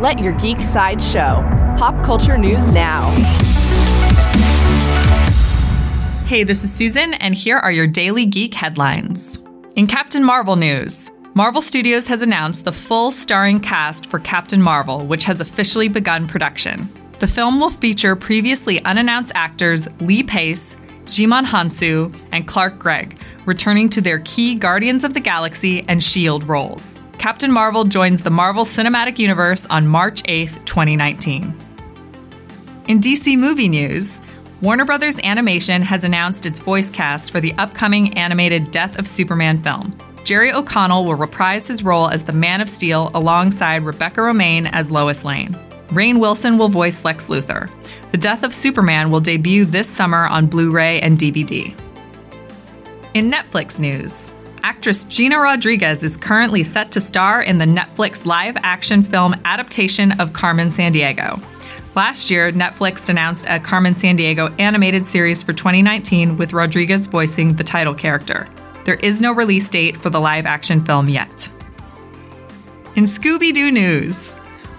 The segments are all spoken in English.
Let your geek side show. Pop culture news now. Hey, this is Susan, and here are your daily geek headlines. In Captain Marvel news, Marvel Studios has announced the full starring cast for Captain Marvel, which has officially begun production. The film will feature previously unannounced actors Lee Pace, Djimon Hounsou, and Clark Gregg, returning to their key Guardians of the Galaxy and S.H.I.E.L.D. roles. Captain Marvel joins the Marvel Cinematic Universe on March 8, 2019. In DC movie news, Warner Brothers Animation has announced its voice cast for the upcoming animated Death of Superman film. Jerry O'Connell will reprise his role as the Man of Steel alongside Rebecca Romijn as Lois Lane. Rainn Wilson will voice Lex Luthor. The Death of Superman will debut this summer on Blu ray and DVD. In Netflix news, actress Gina Rodriguez is currently set to star in the Netflix live action film adaptation of Carmen Sandiego. Last year, Netflix announced a Carmen Sandiego animated series for 2019 with Rodriguez voicing the title character. There is no release date for the live action film yet. In Scooby Doo news,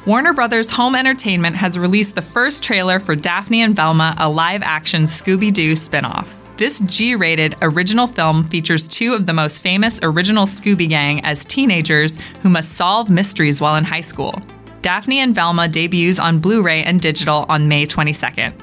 Warner Brothers Home Entertainment has released the first trailer for Daphne and Velma, a live action Scooby Doo spinoff. This G rated original film features two of the most famous original Scooby Gang as teenagers who must solve mysteries while in high school. Daphne and Velma debuts on Blu ray and digital on May 22nd.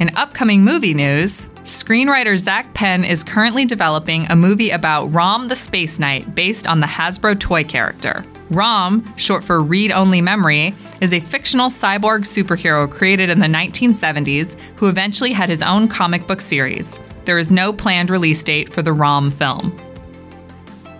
In upcoming movie news, screenwriter Zak Penn is currently developing a movie about Rom the Space Knight based on the Hasbro toy character. Rom, short for Read Only Memory, is a fictional cyborg superhero created in the 1970s who eventually had his own comic book series. There is no planned release date for the Rom film.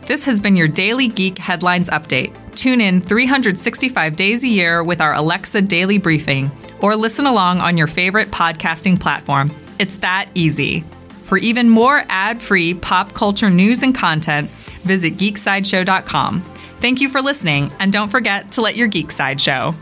This has been your Daily Geek Headlines Update. Tune in 365 days a year with our Alexa Daily Briefing, or listen along on your favorite podcasting platform. It's that easy. For even more ad free pop culture news and content, visit geeksideshow.com. Thank you for listening, and don't forget to let your geek side show.